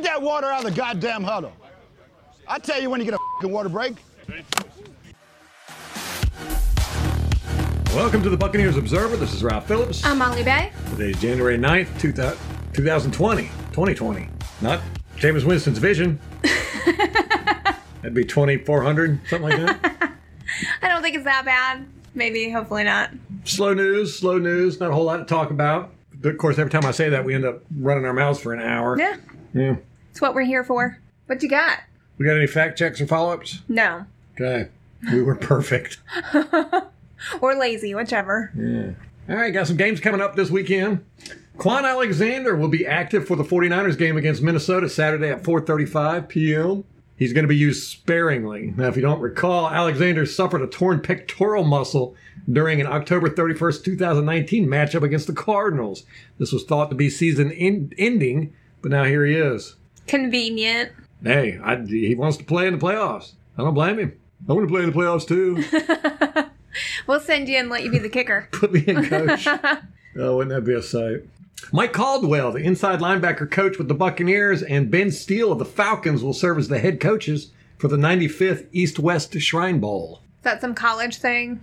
Get that water out of the goddamn huddle. I tell you when you get a fucking water break. Welcome to the Buccaneers Observer. This is Ralph Phillips. I'm Molly Bay. Today is January 9th, 2000 2020. 2020. Not Jameis Winston's vision. That'd be 2400, something like that. I don't think it's that bad. Maybe, hopefully not. slow news, slow news. Not a whole lot to talk about. Of course, every time I say that, we end up running our mouths for an hour. Yeah, Yeah. It's what we're here for. What you got? We got any fact checks or follow ups? No. Okay. We were perfect. Or lazy, whichever. Yeah. All right, got some games coming up this weekend. Kwon Alexander will be active for the 49ers game against Minnesota Saturday at 4:35 p.m. He's going to be used sparingly. Now, if you don't recall, Alexander suffered a torn pectoral muscle during an October 31st, 2019 matchup against the Cardinals. This was thought to be season in- ending, but now here he is. Convenient. Hey, I, he wants to play in the playoffs. I don't blame him. I want to play in the playoffs too. We'll send you and let you be the kicker. Put me in, coach. oh, wouldn't that be a sight? Mike Caldwell, the inside linebacker coach with the Buccaneers, and Ben Steele of the Falcons will serve as the head coaches for the 95th East West Shrine Bowl. Is that some college thing?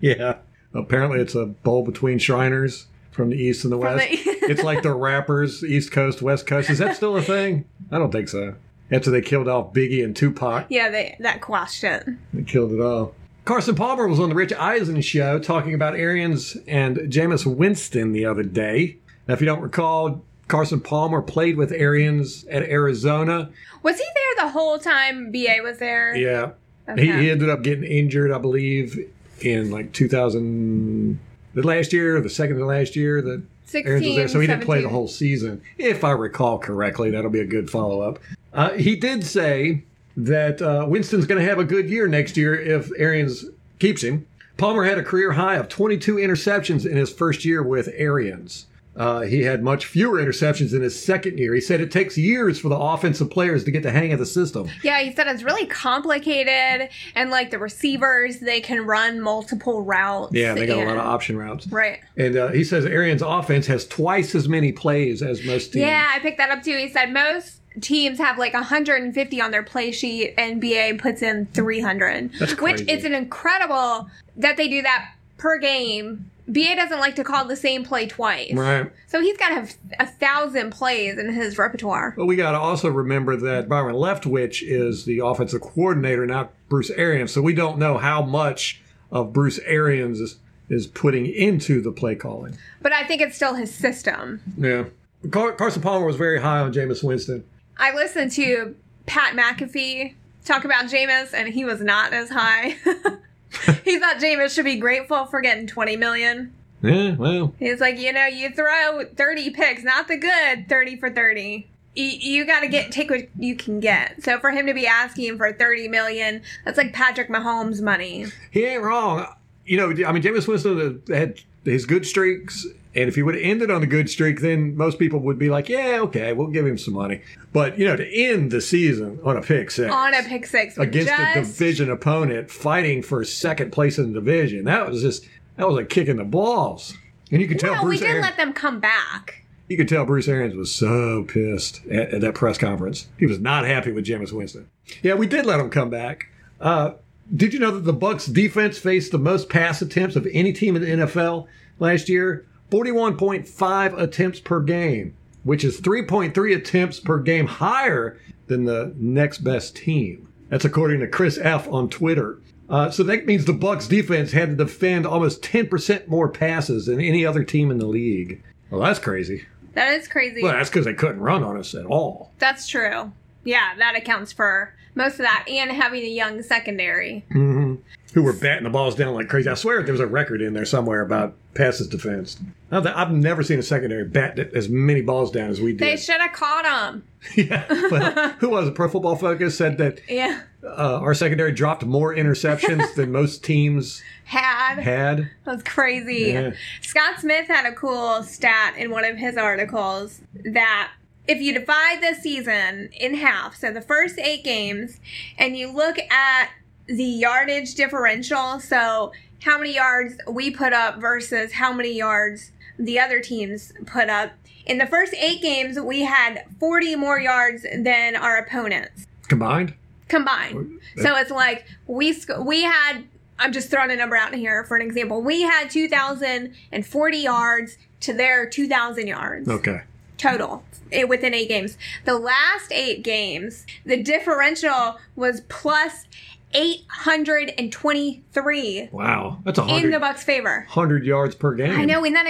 Yeah. Apparently, it's a bowl between Shriners from the East and the West. the- it's like the rappers, East Coast, West Coast. Is that still a thing? I don't think so. After they killed off Biggie and Tupac. Yeah, they, that question. They killed it all. Carson Palmer was on the Rich Eisen show talking about Arians and Jameis Winston the other day. Now, if you don't recall, Carson Palmer played with Arians at Arizona. Was he there the whole time BA was there? Yeah. Okay. He, he ended up getting injured, I believe, in like 2000, the last year, the second to last year that Arians was there. So he didn't play the whole season. If I recall correctly, that'll be a good follow up. Uh, he did say that uh, Winston's going to have a good year next year if Arians keeps him. Palmer had a career high of 22 interceptions in his first year with Arians. Uh, he had much fewer interceptions in his second year. He said it takes years for the offensive players to get the hang of the system. Yeah, he said it's really complicated, and like the receivers, they can run multiple routes. Yeah, they got a lot of option routes. Right. And uh, he says Arians' offense has twice as many plays as most teams. Yeah, I picked that up too. He said most teams have like 150 on their play sheet, and BA puts in 300. That's Which crazy. it's an incredible that they do that per game. BA doesn't like to call the same play twice. Right. So he's got to have a thousand plays in his repertoire. But we got to also remember that Byron Leftwich is the offensive coordinator, not Bruce Arians. So we don't know how much of Bruce Arians is, is putting into the play calling. But I think it's still his system. Yeah. Car- Carson Palmer was very high on Jameis Winston. I listened to Pat McAfee talk about Jameis, and he was not as high. he thought Jameis should be grateful for getting 20 million. Yeah, well, He's like, you know, you throw 30 picks, not the good 30 for 30. You, you got to get take what you can get. So for him to be asking for 30 million, that's like Patrick Mahomes money. he ain't wrong. You know, I mean, Jameis Winston had his good streaks, and if he would have ended on a good streak, then most people would be like, yeah, okay, we'll give him some money. But, you know, to end the season on a pick six. On a pick six against a division opponent fighting for second place in the division. That was just that was a kick in the balls. And you could tell Well, we didn't let them come back. you could tell Bruce Arians was so pissed at, at that press conference. He was not happy with Jameis Winston. Yeah, we did let him come back. Uh, did you know that the Bucks defense faced the most pass attempts of any team in the NFL last year? 41.5 attempts per game, which is 3.3 attempts per game higher than the next best team. That's according to Chris F on Twitter. Uh, so that means the Bucks defense had to defend almost 10% more passes than any other team in the league. Well, that's crazy. That is crazy. Well, that's because they couldn't run on us at all. That's true. Yeah, that accounts for most of that and having a young secondary. Who were batting the balls down like crazy. I swear there was a record in there somewhere about passes defense. I've never seen a secondary bat as many balls down as we did. They should have caught them. yeah. Well, who was it? Pro Football Focus said that Yeah. uh, our secondary dropped more interceptions than most teams Had. had. That's crazy. Yeah. Scott Smith had a cool stat in one of his articles that if you divide the season in half, so the first eight games, and you look at the yardage differential, so how many yards we put up versus how many yards the other teams put up, in the first eight games, we had 40 more yards than our opponents Combined? combined. So it's like we sc- we had. I'm just throwing a number out here for an example. We had 2,040 yards to their 2,000 yards Okay. total within eight games. The last eight games, the differential was plus 823 Wow. That's a in the hundred, Bucks' favor. hundred yards per game. I know, isn't that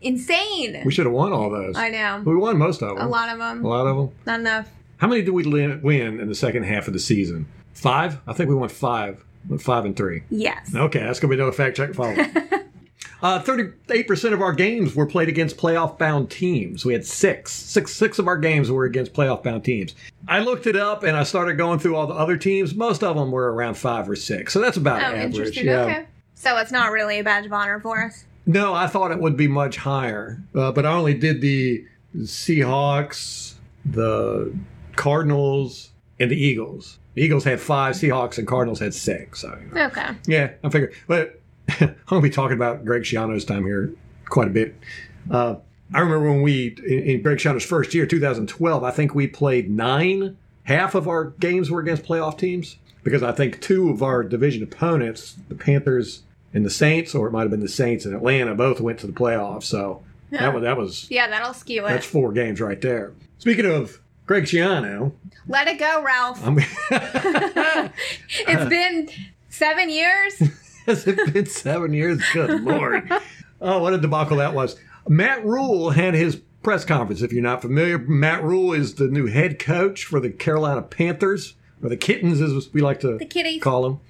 insane? We should have won all those. I know. We won most of them. A lot of them. A lot of them. Not enough. How many did we win in the second half of the season? Five? I think we won five. Went five and three. Yes. Okay, that's going to be another fact check follow. Uh, 38% of our games were played against playoff bound teams. We had six. Six six of our games were against playoff bound teams. I looked it up and I started going through all the other teams. Most of them were around five or six. So that's about Oh, average. interesting. Yeah. Okay. So it's not really a badge of honor for us. No, I thought it would be much higher, uh, but I only did the Seahawks, the Cardinals, and the Eagles. The Eagles had five, Seahawks and Cardinals had six. So, Okay. yeah, I figured. But I'm going to be talking about Greg Schiano's time here quite a bit. Uh, I remember when we, in, in Greg Schiano's first year, 2012, I think we played nine. Half of our games were against playoff teams because I think two of our division opponents, the Panthers and the Saints, or it might have been the Saints and Atlanta, both went to the playoffs. So that was that was Yeah, that'll skew it. that's four games right there. Speaking of Greg Schiano, Let it go, Ralph. It's been seven years. Has it been seven years? Good lord! Oh, what a debacle that was. Matt Rhule had his press conference. If you're not familiar, Matt Rhule is the new head coach for the Carolina Panthers, or the Kittens, as we like to The kitties. call them.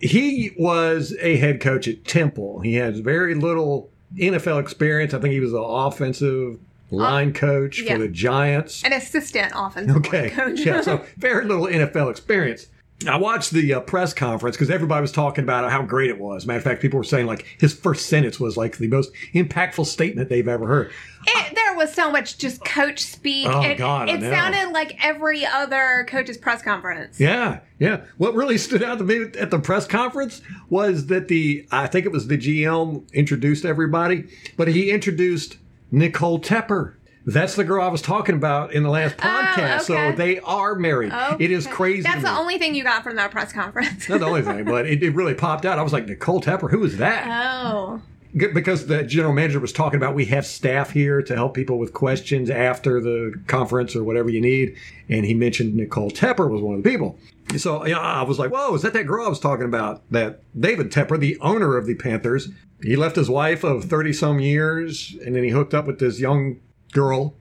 He was a head coach at Temple. He has very little NFL experience. I think he was an offensive uh, line coach yeah. for the Giants. An assistant offensive Okay. coach. yeah, so very little NFL experience. I watched the uh, press conference because everybody was talking about how great it was. Matter of fact, people were saying like his first sentence was like the most impactful statement they've ever heard. It, there was so much just coach speak. Oh, it, God, It sounded like every other coach's press conference. Yeah, yeah. What really stood out to me at the press conference was that the I think it was the GM introduced everybody, but he introduced Nicole Tepper. That's the girl I was talking about in the last oh, podcast. So Oh, okay. they are married. It is crazy. That's the only thing you got from that press conference. Not the only thing, but it, it really popped out. I was like, Nicole Tepper, who is that? oh. Because the general manager was talking about we have staff here to help people with questions after the conference or whatever you need, and he mentioned Nicole Tepper was one of the people. So you know, I was like, "Whoa, is that that girl I was talking about?" That David Tepper, the owner of the Panthers, he left his wife of thirty some years, and then he hooked up with this young girl.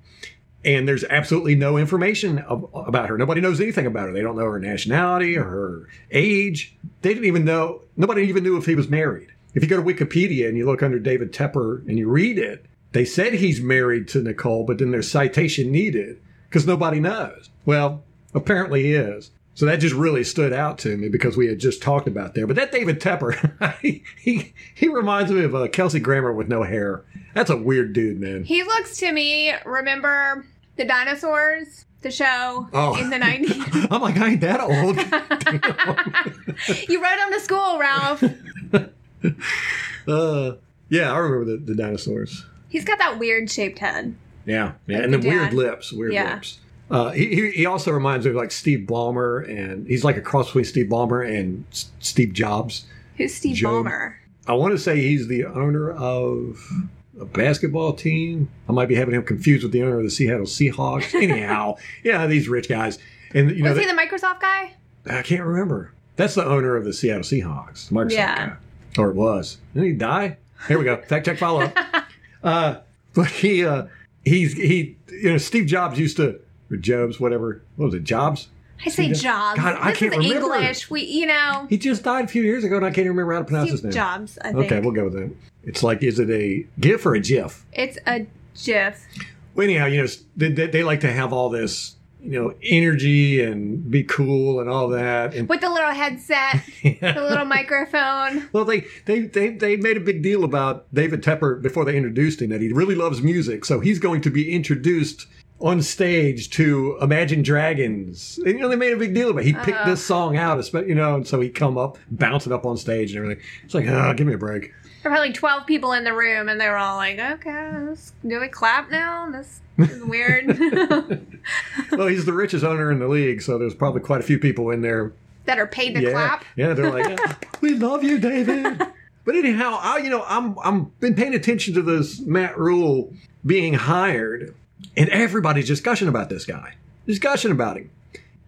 And there's absolutely no information of, about her. Nobody knows anything about her. They don't know her nationality or her age. They didn't even know. Nobody even knew if he was married. If you go to Wikipedia and you look under David Tepper and you read it, they said he's married to Nicole, but then there's citation needed because nobody knows. Well, apparently he is. So that just really stood out to me because we had just talked about there. But that David Tepper, he, he he reminds me of uh, Kelsey Grammer with no hair. That's a weird dude, man. He looks to me, remember the dinosaurs? The show Oh. in the 90s. I'm like, I ain't that old. you rode him to school, Ralph. uh, yeah, I remember the, the dinosaurs. He's got that weird shaped head. Yeah, yeah, Like and the the weird lips, weird Yeah. lips. Uh, he, he also reminds me of like Steve Ballmer, and he's like a cross between Steve Ballmer and S- Steve Jobs. Who's Steve Job. Ballmer? I want to say he's the owner of a basketball team. I might be having him confused with the owner of the Seattle Seahawks. Anyhow, yeah, these rich guys, and you know, Was he the Microsoft guy? I can't remember. That's the owner of the Seattle Seahawks, Microsoft Yeah. guy. Or it was. Didn't he die? Here we go. Fact check follow up. uh, but he, uh, he's, he, you know, Steve Jobs used to, or Jobs, whatever. What was it, Jobs? I say Jobs. God, I can't is remember. English. We, you know, He just died a few years ago and I can't remember how to pronounce his name. Jobs. I think Okay, we'll go with that. It's like, is it a GIF or a GIF? it's a GIF. Well, anyhow, you know, they, they, they like to have all this, you know, energy and be cool and all that. And with the little headset, the little microphone. Well, they, they they they made a big deal about David Tepper before they introduced him that he really loves music, so he's going to be introduced on stage to Imagine Dragons. And, you know, they made a big deal about. It. He picked this uh-huh. song out, you know, and so he'd come up, bouncing up on stage and everything. It's like, oh, give me a break. There were like 12 people in the room, and they were all like, okay, do we clap now? This is weird. well, he's the richest owner in the league, so there's probably quite a few people in there. that are paid to yeah, clap. yeah, they're like, "Yeah, "We love you, David." But anyhow, I you know I'm I'm been paying attention to this Matt Rhule being hired, and everybody's discussion about this guy, discussion about him.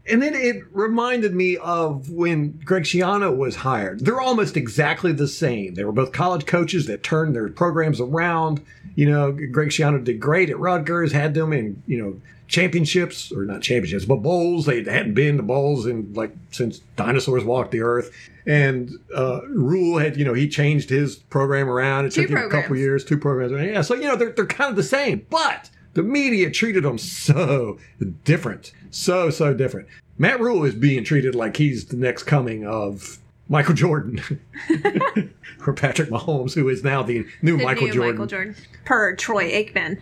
And then it reminded me of when Greg Schiano was hired. They're almost exactly the same. They were both college coaches that turned their programs around. You know, Greg Schiano did great at Rutgers, had them in, you know, championships, or not championships, but bowls. They hadn't been to bowls in like since dinosaurs walked the earth. And uh, Rhule had, you know, he changed his program around. It Two took him a couple years, two programs. Yeah, so, you know, they're, they're kind of the same. But the media treated him so different. So, so different. Matt Rhule is being treated like he's the next coming of Michael Jordan or Patrick Mahomes, who is now the new, The Michael, new Jordan. Michael Jordan. Per Troy Aikman.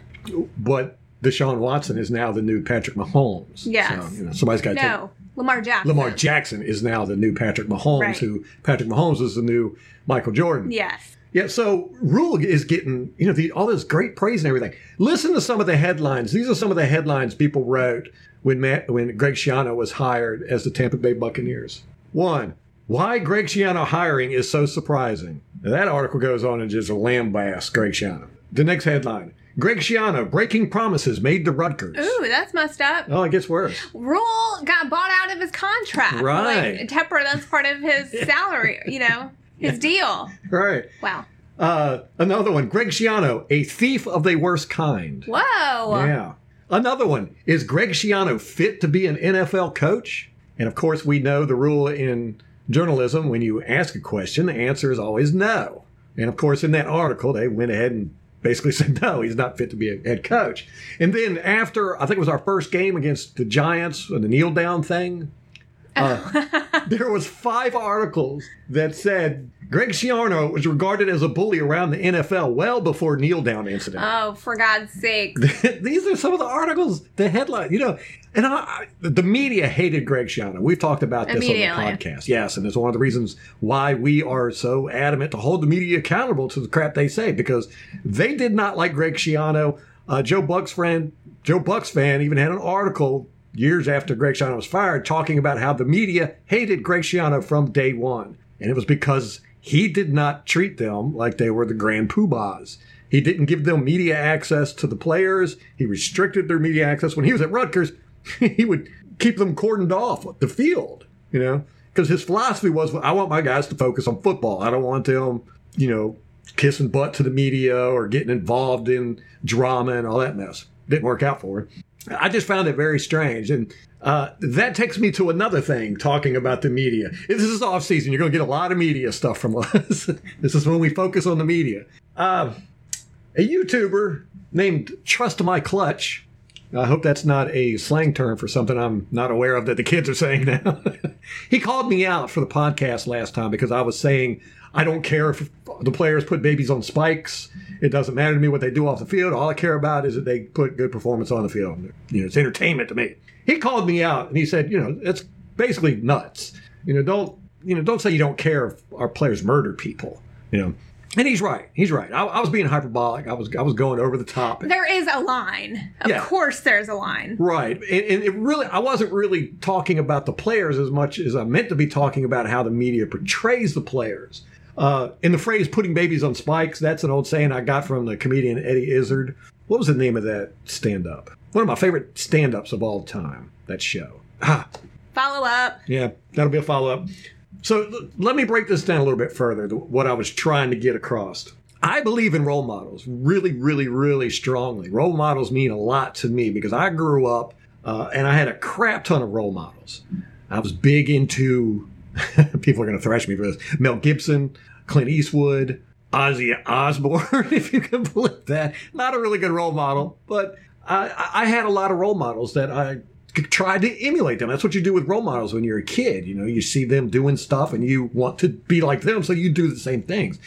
But Deshaun Watson is now the new Patrick Mahomes. Yes. So, you know, somebody's got to take Lamar Jackson. Lamar Jackson is now the new Patrick Mahomes, Right. who Patrick Mahomes is the new Michael Jordan. Yes. Yeah, so Rhule is getting you know the, all this great praise and everything. Listen to some of the headlines. These are some of the headlines people wrote when Matt, when Greg Schiano was hired as the Tampa Bay Buccaneers. One, why Greg Schiano hiring is so surprising. Now, that article goes on and just lambasts Greg Schiano. The next headline: Greg Schiano breaking promises made to Rutgers. Ooh, that's messed up. Oh, it gets worse. Rhule got bought out of his contract. Right. Like, Tepper, that's part of his salary, you know, his deal. Right. Wow. Uh, another one: Greg Schiano, a thief of the worst kind. Whoa. Yeah. Another one is Greg Schiano fit to be an NFL coach? And of course, we know the rule in journalism when you ask a question, the answer is always no. And of course, in that article, they went ahead and basically said, no, he's not fit to be a head coach. And then after, I think it was our first game against the Giants, and the kneel down thing, uh, there was five articles that said Greg Schiano was regarded as a bully around the NFL well before kneel down incident. Oh, for God's sake. These are some of the articles, the headline, you know. And I, the media hated Greg Schiano. We've talked about this on the podcast. Yes, and it's one of the reasons why we are so adamant to hold the media accountable to the crap they say because they did not like Greg Schiano. Uh, Joe Buck's friend, Joe Bucs Fan, even had an article years after Greg Schiano was fired talking about how the media hated Greg Schiano from day one, and it was because he did not treat them like they were the grand poobahs. He didn't give them media access to the players. He restricted their media access. When he was at Rutgers, he would keep them cordoned off the field, you know, because his philosophy was, I want my guys to focus on football. I don't want them, you know, kissing butt to the media or getting involved in drama and all that mess. Didn't work out for him. I just found it very strange. And uh, that takes me to another thing talking about the media. This is off season. You're going to get a lot of media stuff from us. this is when we focus on the media. Uh, a YouTuber named Trust My Clutch. I hope that's not a slang term for something I'm not aware of that the kids are saying now. he called me out for the podcast last time because I was saying I don't care if the players put babies on spikes. It doesn't matter to me what they do off the field. All I care about is that they put good performance on the field. You know, it's entertainment to me. He called me out and he said, you know, it's basically nuts. You know, don't you know, don't say you don't care if our players murder people. You know, and he's right. He's right. I, I was being hyperbolic. I was I was going over the top. There is a line. Of Yeah. course, there's a line. Right. And, and it really, I wasn't really talking about the players as much as I meant to be talking about how the media portrays the players. Uh, in the phrase putting babies on spikes, that's an old saying I got from the comedian Eddie Izzard. What was the name of that stand up? One of my favorite stand ups of all time, that show. Ah, Follow up. yeah, that'll be a follow up. So l- let me break this down a little bit further, th- what I was trying to get across. I believe in role models really, really, really strongly. Role models mean a lot to me because I grew up uh, and I had a crap ton of role models. I was big into, people are going to thrash me for this, Mel Gibson, Clint Eastwood, Ozzy Osbourne, if you can believe that. Not a really good role model, but I, I had a lot of role models that I tried to emulate them. That's what you do with role models when you're a kid. You know, you see them doing stuff and you want to be like them, so you do the same things.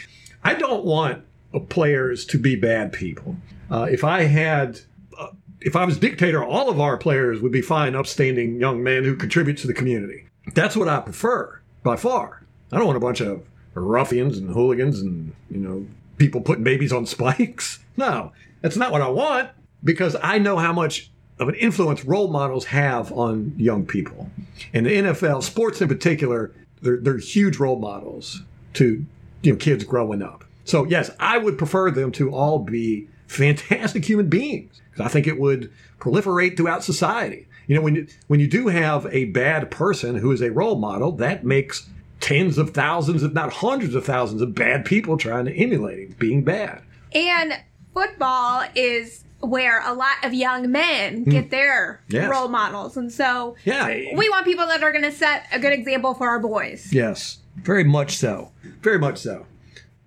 I don't want uh, players to be bad people. Uh, if I had, uh, if I was dictator, all of our players would be fine, upstanding young men who contribute to the community. That's what I prefer by far. I don't want a bunch of ruffians and hooligans and, you know, people putting babies on spikes. No, that's not what I want because I know how much of an influence role models have on young people. And the NFL, sports in particular, they're, they're huge role models to you know kids growing up. So yes, I would prefer them to all be fantastic human beings because I think it would proliferate throughout society. You know, when you, when you do have a bad person who is a role model, that makes tens of thousands, if not hundreds of thousands, of bad people trying to emulate him, being bad. And football is where a lot of young men hmm. get their Yes. role models. And so Yeah, we want people that are going to set a good example for our boys. Yes, very much so. Very much so.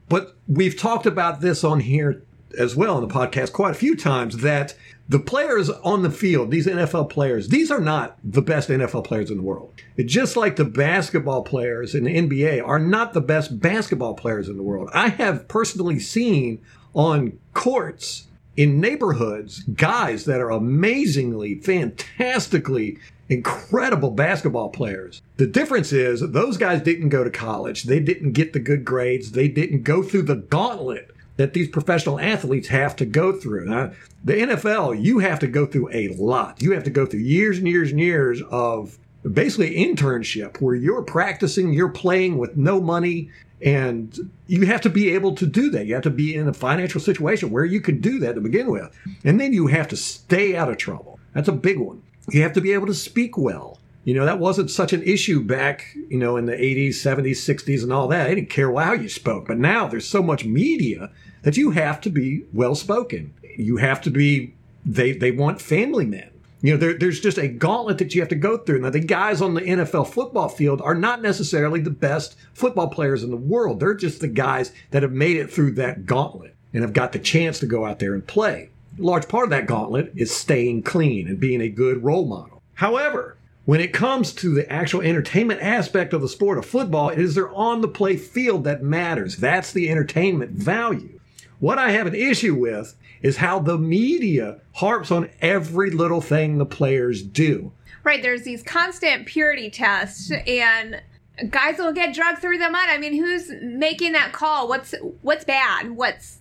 But we've talked about this on here as well in the podcast quite a few times that the players on the field, these NFL players, these are not the best NFL players in the world. It's just like the basketball players in the NBA are not the best basketball players in the world. I have personally seen on courts in neighborhoods guys that are amazingly, fantastically incredible basketball players. The difference is those guys didn't go to college. They didn't get the good grades. They didn't go through the gauntlet that these professional athletes have to go through. Now, the NFL, you have to go through a lot. You have to go through years and years and years of basically internship where you're practicing, you're playing with no money, and you have to be able to do that. You have to be in a financial situation where you can do that to begin with. And then you have to stay out of trouble. That's a big one. You have to be able to speak well. You know, that wasn't such an issue back, you know, in the 80s, 70s, 60s, and all that. They didn't care how you spoke. But now there's so much media that you have to be well spoken. You have to be, they, they want family men. You know, there, there's just a gauntlet that you have to go through. Now, the guys on the NFL football field are not necessarily the best football players in the world. They're just the guys that have made it through that gauntlet and have got the chance to go out there and play. A large part of that gauntlet is staying clean and being a good role model. However, when it comes to the actual entertainment aspect of the sport of football, it is their on the play field that matters. That's the entertainment value. What I have an issue with is how the media harps on every little thing the players do. Right, there's these constant purity tests and guys will get drugged through the mud. I mean, who's making that call? What's what's bad? What's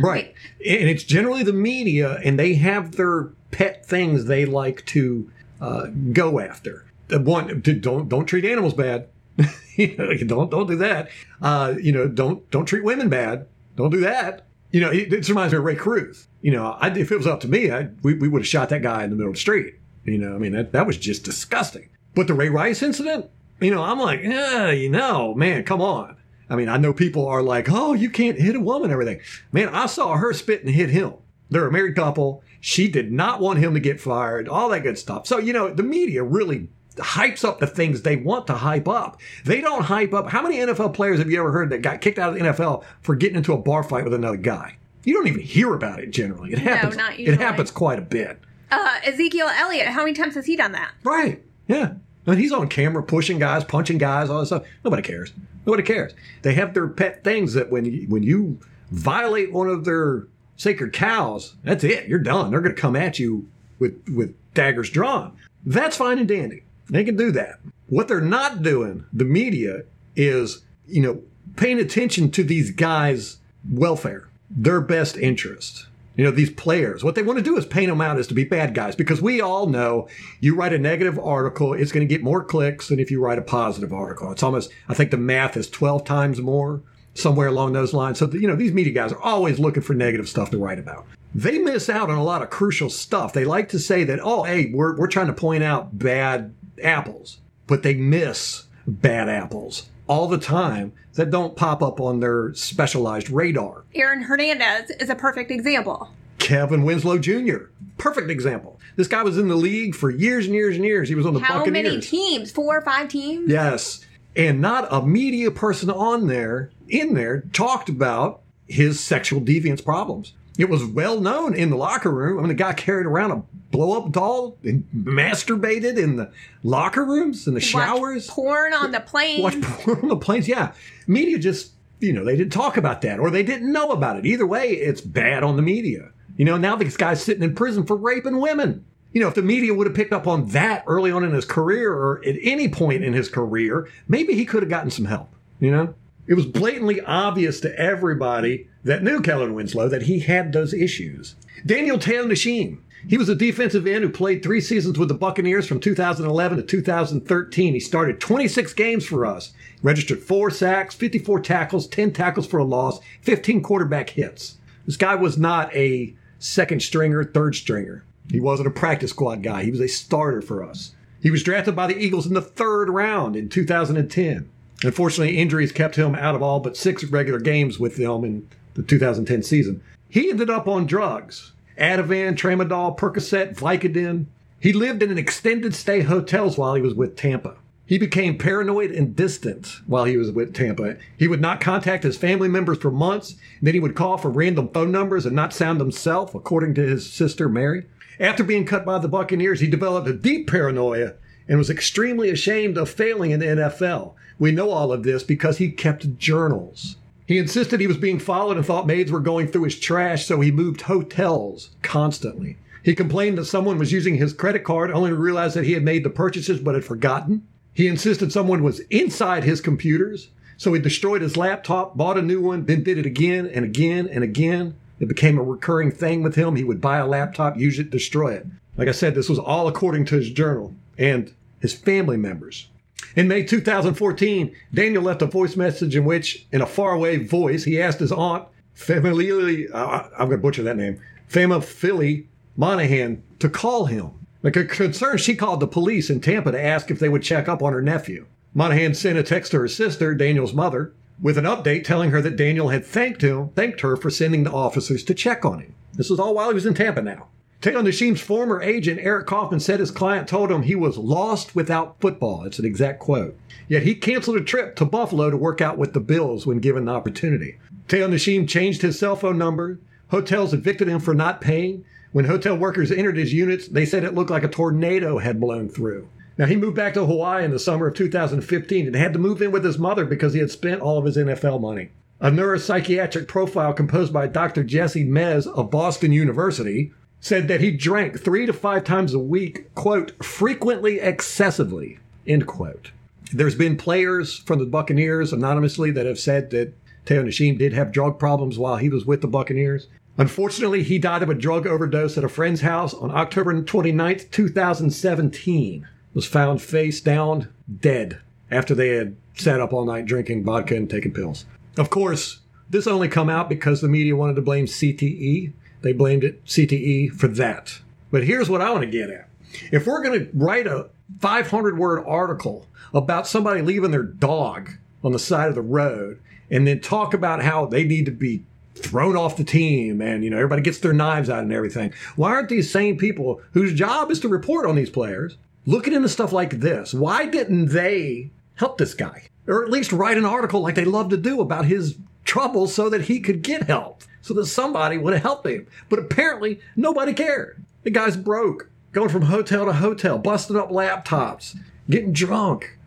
Right. And it's generally the media, and they have their pet things they like to uh, go after. One, don't don't treat animals bad. you know, don't don't do that. Uh, you know, don't don't treat women bad. Don't do that. You know, it, it reminds me of Rae Carruth. You know, I, if it was up to me, I, we, we would have shot that guy in the middle of the street. You know, I mean, that, that was just disgusting. But the Ray Rice incident, you know, I'm like, yeah, you know, man, come on. I mean, I know people are like, oh, you can't hit a woman, everything. Man, I saw her spit and hit him. They're a married couple. She did not want him to get fired, all that good stuff. So, you know, the media really hypes up the things they want to hype up. They don't hype up. How many NFL players have you ever heard that got kicked out of the NFL for getting into a bar fight with another guy? You don't even hear about it generally. It happens. not it happens quite a bit. uh, Ezekiel Elliott? How many times has he done that? Right. Yeah. And he's on camera pushing guys, punching guys, all this stuff. Nobody cares. Nobody cares. They have their pet things that when you, when you violate one of their sacred cows, that's it. You're done. They're going to come at you with with daggers drawn. That's fine and dandy. They can do that. What they're not doing, the media, is you know paying attention to these guys' welfare, their best interest. You know, these players, what they want to do is paint them out as to be bad guys because we all know you write a negative article, it's going to get more clicks than if you write a positive article. It's almost, I think the math is 12 times more, somewhere along those lines. So, you know, these media guys are always looking for negative stuff to write about. They miss out on a lot of crucial stuff. They like to say that, oh, hey, we're, we're trying to point out bad apples, but they miss bad apples all the time that don't pop up on their specialized radar. Aaron Hernandez is a perfect example. Kellen Winslow Jr. Perfect example. This guy was in the league for years and years and years. He was on the How Buccaneers. many teams? Four or five teams? Yes. And not a media person on there, in there, talked about his sexual deviance problems. It was well known in the locker room. I mean, the guy carried around a blow up doll and masturbated in the locker rooms, and the showers. Watch porn on the plane. Watch porn on the planes. Yeah. Media just, you know, they didn't talk about that or they didn't know about it. Either way, it's bad on the media. You know, now this guy's sitting in prison for raping women. You know, if the media would have picked up on that early on in his career or at any point in his career, maybe he could have gotten some help, you know? It was blatantly obvious to everybody that knew Kellen Winslow that he had those issues. Daniel Te'o-Nesheim. He was a defensive end who played three seasons with the Buccaneers from 2011 to 2013. He started 26 games for us, registered four sacks, 54 tackles, 10 tackles for a loss, 15 quarterback hits. This guy was not a second stringer, third stringer. He wasn't a practice squad guy. He was a starter for us. He was drafted by the Eagles in the third round in 2010. Unfortunately, injuries kept him out of all but six regular games with them in the 2010 season. He ended up on drugs Ativan, Tramadol, Percocet, Vicodin. He lived in an extended stay hotels while he was with Tampa. He became paranoid and distant while he was with Tampa. He would not contact his family members for months. Then he would call from random phone numbers and not sound himself, according to his sister Mary. After being cut by the Buccaneers, he developed a deep paranoia and was extremely ashamed of failing in the NFL. We know all of this because he kept journals. He insisted he was being followed and thought maids were going through his trash, so he moved hotels constantly. He complained that someone was using his credit card, only to realize that he had made the purchases but had forgotten. He insisted someone was inside his computers, so he destroyed his laptop, bought a new one, then did it again and again and again. It became a recurring thing with him. He would buy a laptop, use it, destroy it. Like I said, this was all according to his journal and his family members. In May 2014, Daniel left a voice message in which, in a faraway voice, he asked his aunt, familiarly, uh, I'm going to butcher that name, Fama Philly Monahan, to call him. Like a concern, she called the police in Tampa to ask if they would check up on her nephew. Monahan sent a text to her sister, Daniel's mother, with an update telling her that Daniel had thanked him, thanked her for sending the officers to check on him. This was all while he was in Tampa now. Te'o-Nesheim's former agent, Eric Kaufman, said his client told him he was lost without football. It's an exact quote. Yet he canceled a trip to Buffalo to work out with the Bills when given the opportunity. Te'o-Nesheim changed his cell phone number. Hotels evicted him for not paying. When hotel workers entered his units, they said it looked like a tornado had blown through. Now, he moved back to Hawaii in the summer of 2015 and had to move in with his mother because he had spent all of his NFL money. A neuropsychiatric profile composed by Dr. Jesse Mez of Boston University said that he drank three to five times a week, quote, frequently excessively, end quote. There's been players from the Buccaneers anonymously that have said that Te'o-Nesheim did have drug problems while he was with the Buccaneers. Unfortunately, he died of a drug overdose at a friend's house on October 29th, 2017 was found face down, dead, after they had sat up all night drinking vodka and taking pills. Of course, this only come out because the media wanted to blame CTE. They blamed it CTE for that. But here's what I want to get at. If we're going to write a 500 word article about somebody leaving their dog on the side of the road and then talk about how they need to be thrown off the team and you know everybody gets their knives out and everything why aren't these same people whose job is to report on these players looking into stuff like this. Why didn't they help this guy? Or at least write an article like they love to do about his troubles so that he could get help, so that somebody would have helped him. But apparently, nobody cared. The guy's broke, going from hotel to hotel, busting up laptops, getting drunk,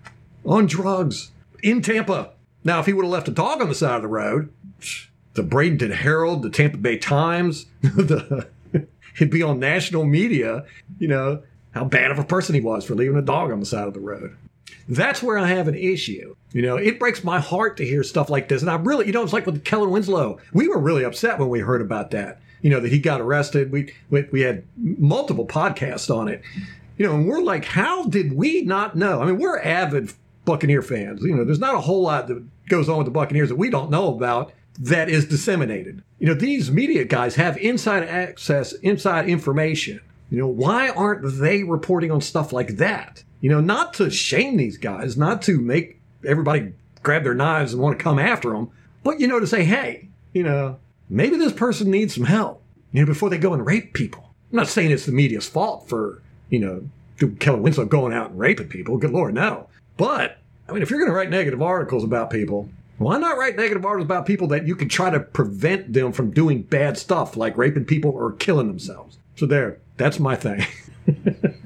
on drugs, in Tampa. Now, if he would have left a dog on the side of the road, the Bradenton Herald, the Tampa Bay Times, the, he'd be on national media, you know, how bad of a person he was for leaving a dog on the side of the road. That's where I have an issue. You know, it breaks my heart to hear stuff like this. And I really, you know, it's like with Kellen Winslow. We were really upset when we heard about that. You know, that he got arrested. We, we, we had multiple podcasts on it. You know, and we're like, how did we not know? I mean, we're avid Buccaneer fans. You know, there's not a whole lot that goes on with the Buccaneers that we don't know about that is disseminated. You know, these media guys have inside access, inside information you know, why aren't they reporting on stuff like that? You know, not to shame these guys, not to make everybody grab their knives and want to come after them, but, you know, to say, hey, you know, maybe this person needs some help, you know, before they go and rape people. I'm not saying it's the media's fault for, you know, Kellen Winslow going out and raping people. Good Lord, no. But, I mean, if you're going to write negative articles about people, why not write negative articles about people that you can try to prevent them from doing bad stuff like raping people or killing themselves? So there, that's my thing.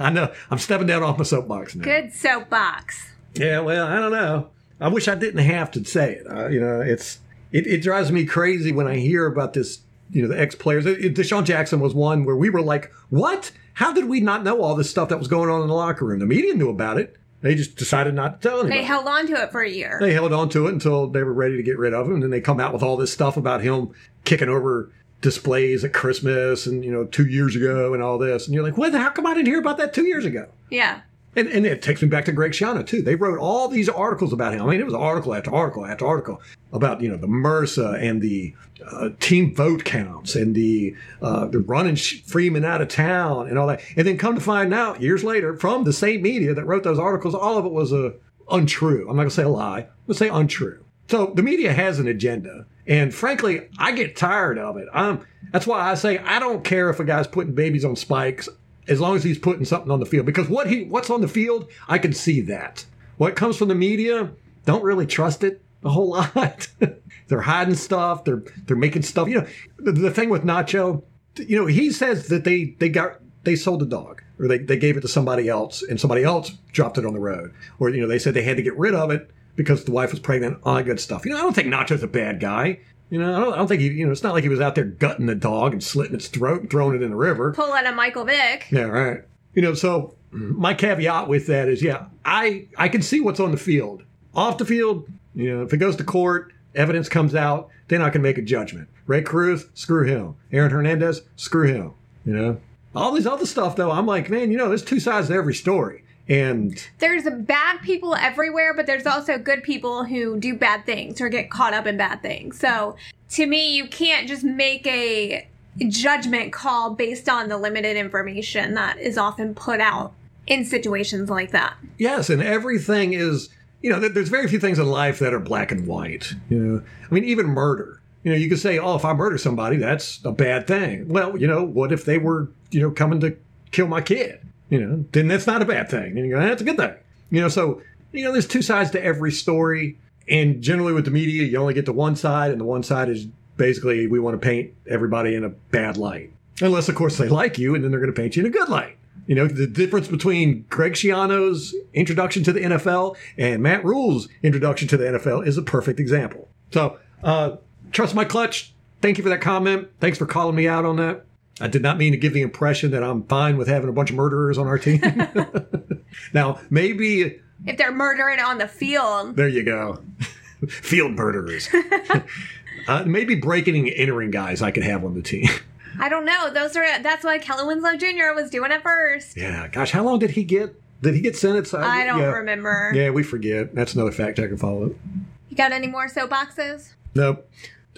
I know I'm stepping down off my soapbox now. Good soapbox. Yeah, well, I don't know. I wish I didn't have to say it. Uh, you know, it's it, it drives me crazy when I hear about this. You know, the ex players. DeSean Jackson was one where we were like, "What? How did we not know all this stuff that was going on in the locker room?" The media knew about it. They just decided not to tell anybody. They held on to it for a year. They held on to it until they were ready to get rid of him, and then they come out with all this stuff about him kicking over displays at Christmas and you know two years ago and all this, and you're like, what? How come I didn't hear about that two years ago? yeah. And, and it takes me back to Greg Schiano too. They wrote all these articles about him. I mean, it was article after article after article about you know the MRSA and the uh, team vote counts and the uh, the running Freeman out of town and all that. And then come to find out years later from the same media that wrote those articles, all of it was uh, untrue. I'm not gonna say a lie. I'm gonna say untrue. So the media has an agenda, and frankly, I get tired of it. Um, that's why I say I don't care if a guy's putting babies on spikes as long as he's putting something on the field. Because what he what's on the field, I can see that. What comes from the media, don't really trust it a whole lot. they're hiding stuff. They're they're making stuff. You know, the, the thing with Nacho, you know, he says that they they got they sold the dog or they, they gave it to somebody else and somebody else dropped it on the road. Or, you know, they said they had to get rid of it because the wife was pregnant, all that good stuff. You know, I don't think Nacho's a bad guy. You know, I don't, I don't think he, you know, it's not like he was out there gutting the dog and slitting its throat and throwing it in the river. Pulling a Michael Vick. Yeah, right. You know, so my caveat with that is, yeah, I I can see what's on the field. Off the field, you know, if it goes to court, evidence comes out, then I can make a judgment. Rae Carruth, screw him. Aaron Hernandez, screw him. You know, all these other stuff though, I'm like, man, you know, there's two sides to every story, and There's bad people everywhere, but there's also good people who do bad things or get caught up in bad things. So to me, you can't just make a judgment call based on the limited information that is often put out in situations like that. Yes, and everything is, you know, there's very few things in life that are black and white. You know, I mean, even murder. You know, you could say, oh, if I murder somebody, that's a bad thing. Well, you know, what if they were, you know, coming to kill my kid? You know, then that's not a bad thing. And you go, that's a good thing. You know, so, you know, there's two sides to every story. And generally with the media, you only get to one side, and the one side is basically we want to paint everybody in a bad light. Unless, of course, they like you, and then they're going to paint you in a good light. You know, the difference between Greg Schiano's introduction to the NFL and Matt Rhule's introduction to the NFL is a perfect example. So, uh, trust my clutch. Thank you for that comment. Thanks for calling me out on that. I did not mean to give the impression that I'm fine with having a bunch of murderers on our team. now, maybe If they're murdering on the field, there you go. Field murderers. uh, maybe breaking and entering guys I could have on the team. I don't know. Those are that's what Kellen Winslow Jr. was doing at first. yeah, gosh, how long did he get? Did he get sentenced? I don't yeah. remember. Yeah, we forget. That's another fact I can follow. Up. You got any more soapboxes? Nope.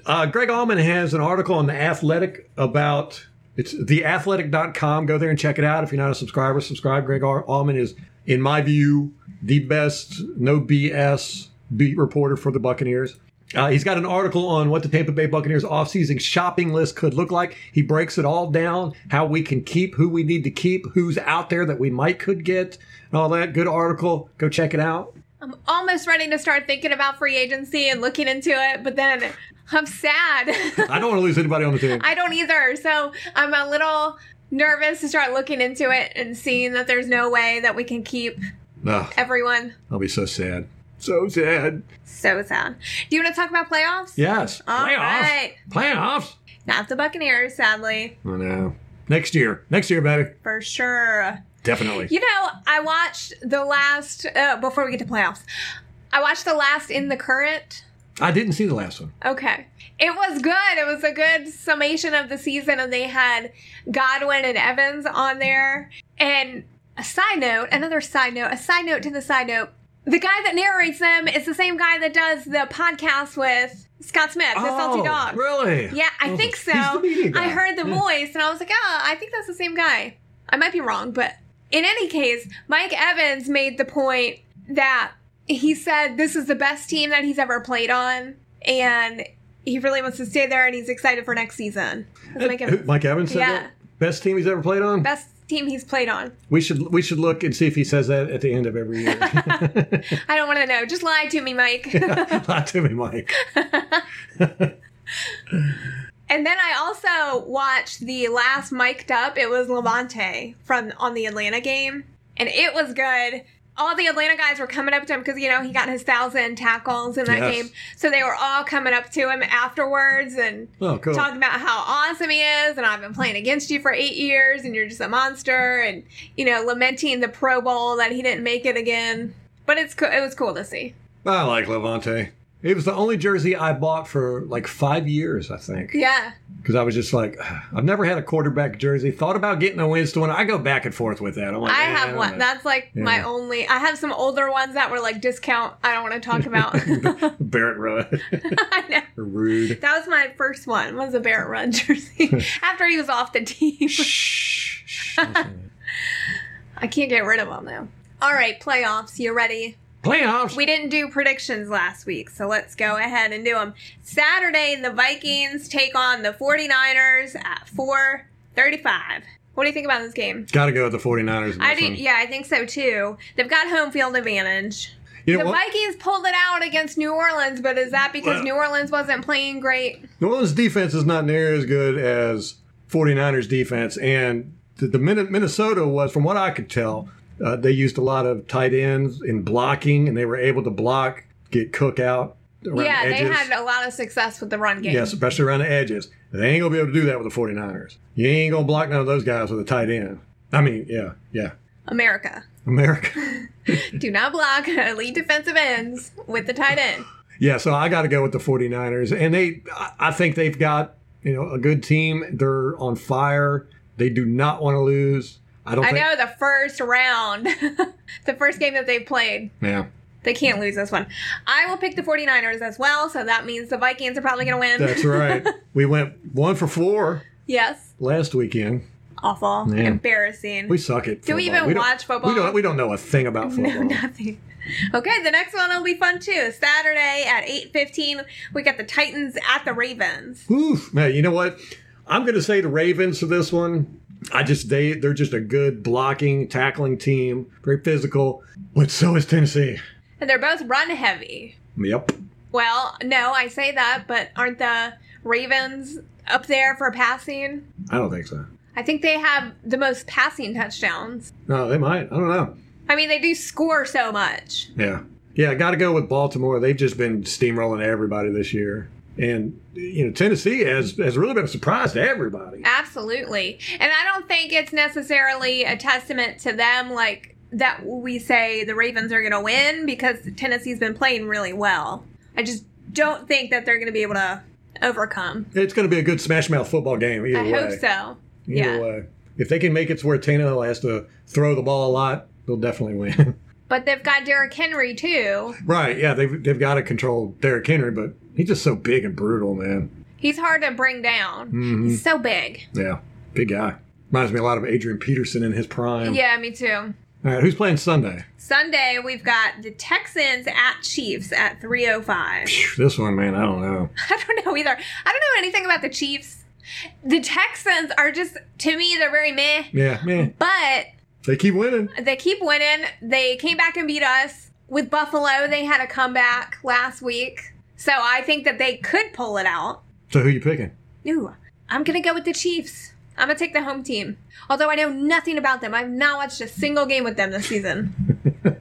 Uh, Greg Auman has an article on the Athletic about it's theathletic.com. Go there and check it out. If you're not a subscriber, subscribe. Greg Auman is, in my view, the best, no BS beat reporter for the Buccaneers. Uh, he's got an article on what the Tampa Bay Buccaneers offseason shopping list could look like. He breaks it all down, how we can keep, who we need to keep, who's out there that we might could get, and all that. Good article. Go check it out. I'm almost ready to start thinking about free agency and looking into it, but then I'm sad. I don't want to lose anybody on the team. I don't either. So I'm a little nervous to start looking into it and seeing that there's no way that we can keep Ugh, everyone. I'll be so sad. So sad. So sad. Do you want to talk about playoffs? Yes. All Playoffs. right. Playoffs. Not the Buccaneers, sadly, I know. Next year. Next year, baby. for sure. Definitely. You know, I watched the last, uh, before we get to playoffs, I watched the last in the current. I didn't see the last one. Okay. It was good. It was a good summation of the season, and they had Godwin and Evans on there. And a side note, another side note, a side note to the side note. The guy that narrates them is the same guy that does the podcast with Scott Smith, the Salty Dog. Oh, Really? Yeah, I Oh, think so. he's the media guy. I heard the Yeah. voice and I was like, ah, I think that's the same guy. I might be wrong, but in any case, Mike Evans made the point that he said this is the best team that he's ever played on, and he really wants to stay there, and he's excited for next season. That's Mike Evans. Mike Evans said Yeah. that? Best team he's ever played on? Best team he's played on. We should we should look and see if he says that at the end of every year. I don't want to know. Just lie to me, Mike. Lie to me, Mike. And then I also watched the last mic'd up. It was Lavonte from on the Atlanta game, and it was good. All the Atlanta guys were coming up to him because you know he got his thousand tackles in that Yes. game, so they were all coming up to him afterwards and Oh, cool. talking about how awesome he is, and I've been playing against you for eight years, and you're just a monster, and you know lamenting the Pro Bowl that he didn't make it again. But it's co- it was cool to see. I like Lavonte. It was the only jersey I bought for like five years, I think. Yeah, Because I was just like, I've never had a quarterback jersey. Thought about getting a Winston one. I go back and forth with that. Like, I eh, have don't one. know. That's like my only. I have some older ones that were like discount. I don't want to talk about. Barrett Ruud. I know. Rude. That was my first one. Was a Barrett Ruud jersey after he was off the team. Shh. shh. I can't get rid of him though. All right, playoffs. You ready? Playoffs. We didn't do predictions last week, so let's go ahead and do them. Saturday, the Vikings take on the 49ers at 4:35. What do you think about this game? Got to go with the 49ers. I this do. one. Yeah, I think so too. They've got home field advantage. You know the what? Vikings pulled it out against New Orleans, but is that because Well- New Orleans wasn't playing great? New Orleans defense is not near as good as 49ers defense. And the, the Minnesota was, from what I could tell, uh, they used a lot of tight ends in blocking, and they were able to block, get Cook out yeah, the they had a lot of success with the run game. Yes, especially around the edges. They ain't gonna be able to do that with the 49ers. You ain't gonna block none of those guys with a tight end. I mean, yeah, yeah. America. America. Do not block elite defensive ends with the tight end. yeah, so I got to go with the 49ers. And they, I- I think they've got, you know, a good team. They're on fire. They do not want to lose. I don't I think. know the first round, the first game that they've played, Yeah, they can't lose this one. I will pick the 49ers as well, so that means the Vikings are probably going to win. that's right. we went one for four yes. last weekend. Awful. Man. Embarrassing. We suck at Do we even don't- watch football? We don't, we don't know a thing about football. No, nothing. Okay, the next one will be fun too. Saturday at 8.15, we got the Titans at the Ravens. Oof, man, you know what? I'm going to say the Ravens for this one. I just they they're just a good blocking, tackling team, very physical. But so is Tennessee. And they're both run heavy. Yep. Well, no, I say that, but aren't the Ravens up there for passing? I don't think so. I think they have the most passing touchdowns. No, they might. I don't know. I mean, they do score so much. Yeah, yeah. I got to go with Baltimore. They've just been steamrolling everybody this year, and you know Tennessee has has really been a surprise to everybody. Absolutely. And I don't think it's necessarily a testament to them, like that we say the Ravens are going to win because Tennessee's been playing really well. I just don't think that they're going to be able to overcome. It's going to be a good smash mouth football game either I way. hope so. Either yeah. way, if they can make it to where Tannehill has to throw the ball a lot, they'll definitely win. But they've got Derrick Henry too. Right, yeah, they've, they've got to control Derrick Henry, but he's just so big and brutal, man. He's hard to bring down. Mm-hmm. He's so big. Yeah, big guy. Reminds me a lot of Adrian Peterson in his prime. Yeah, me too. All right, who's playing Sunday? Sunday we've got the Texans at Chiefs at 305. Phew, This one, man, I don't know. I don't know either. I don't know anything about the Chiefs. The Texans are just to me they're very meh, Yeah, man, but they keep winning. they keep winning. They came back and beat us with Buffalo. They had a comeback last week. So I think that they could pull it out. So who you picking? Ooh, I'm going to go with the Chiefs. I'm going to take the home team. Although I know nothing about them. I've not watched a single game with them this season.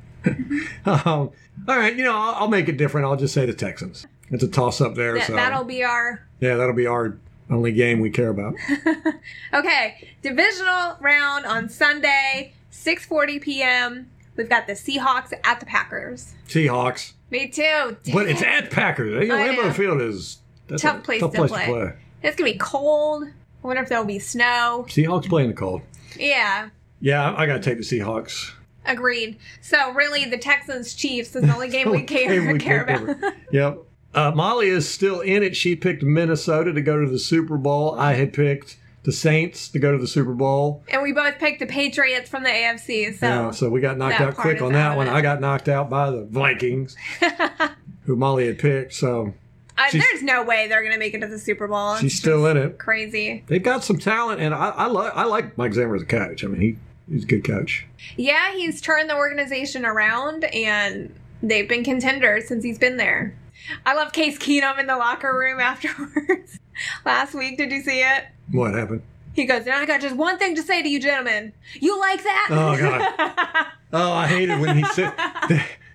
Um, all right, you know, I'll, I'll make it different. I'll just say the Texans. It's a toss up there. That, so that'll be our yeah, that'll be our only game we care about. Okay, divisional round on Sunday, 6:40 p.m. We've got the Seahawks at the Packers. Seahawks, Me too. but it's at Packers. I know. Lambeau Field is that's Tough a place tough to place play. to play. It's gonna be cold. I wonder if there'll be snow. Seahawks play in the cold. Yeah, Yeah, I got to take the Seahawks. agreed. So really, the Texans Chiefs is the only game we care we care about. Yep. Uh, Molly is still in it. She picked Minnesota to go to the Super Bowl. I had picked the Saints to go to the Super Bowl. and we both picked the Patriots from the AFC. So, Yeah, so we got knocked out quick on that one. it. I got knocked out by the Vikings, who Molly had picked. So I, she's- there's no way they're gonna make it to the Super Bowl. she's still in it. crazy. They've got some talent, and I, I like I like Mike Zimmer as a coach. I mean, he he's a good coach. Yeah, he's turned the organization around and they've been contenders since he's been there. I love Case Keenum in the locker room afterwards. Last week, did you see it? What happened? He goes, and I got just one thing to say to you, gentlemen. You like that? Oh, God. Oh, I hated when he said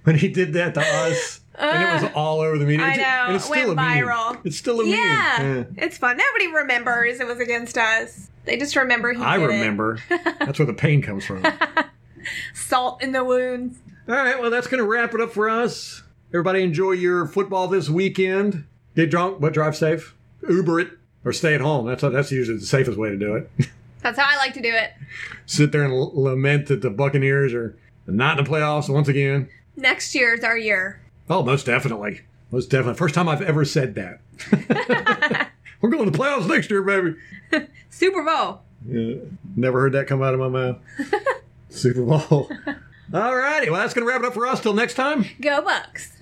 when he did that to us, and it was all over the media. I know, and it's still went a meme. viral. It's still a Yeah, meme. it's fun. Nobody remembers it was against us. They just remember he I did it. remember. That's where the pain comes from. Salt in the wounds. All right, well, that's going to wrap it up for us. Everybody enjoy your football this weekend. Get drunk, but drive safe. Uber it or stay at home. That's that's usually the safest way to do it. That's how I like to do it. Sit there and l- lament that the Buccaneers are not in the playoffs once again. Next year's our year. Oh, most definitely. Most definitely. First time I've ever said that. We're going to the playoffs next year, baby. Super Bowl. Yeah, never heard that come out of my mouth. Super Bowl. All righty. Well, that's going to wrap it up for us. Till next time. Go Bucs.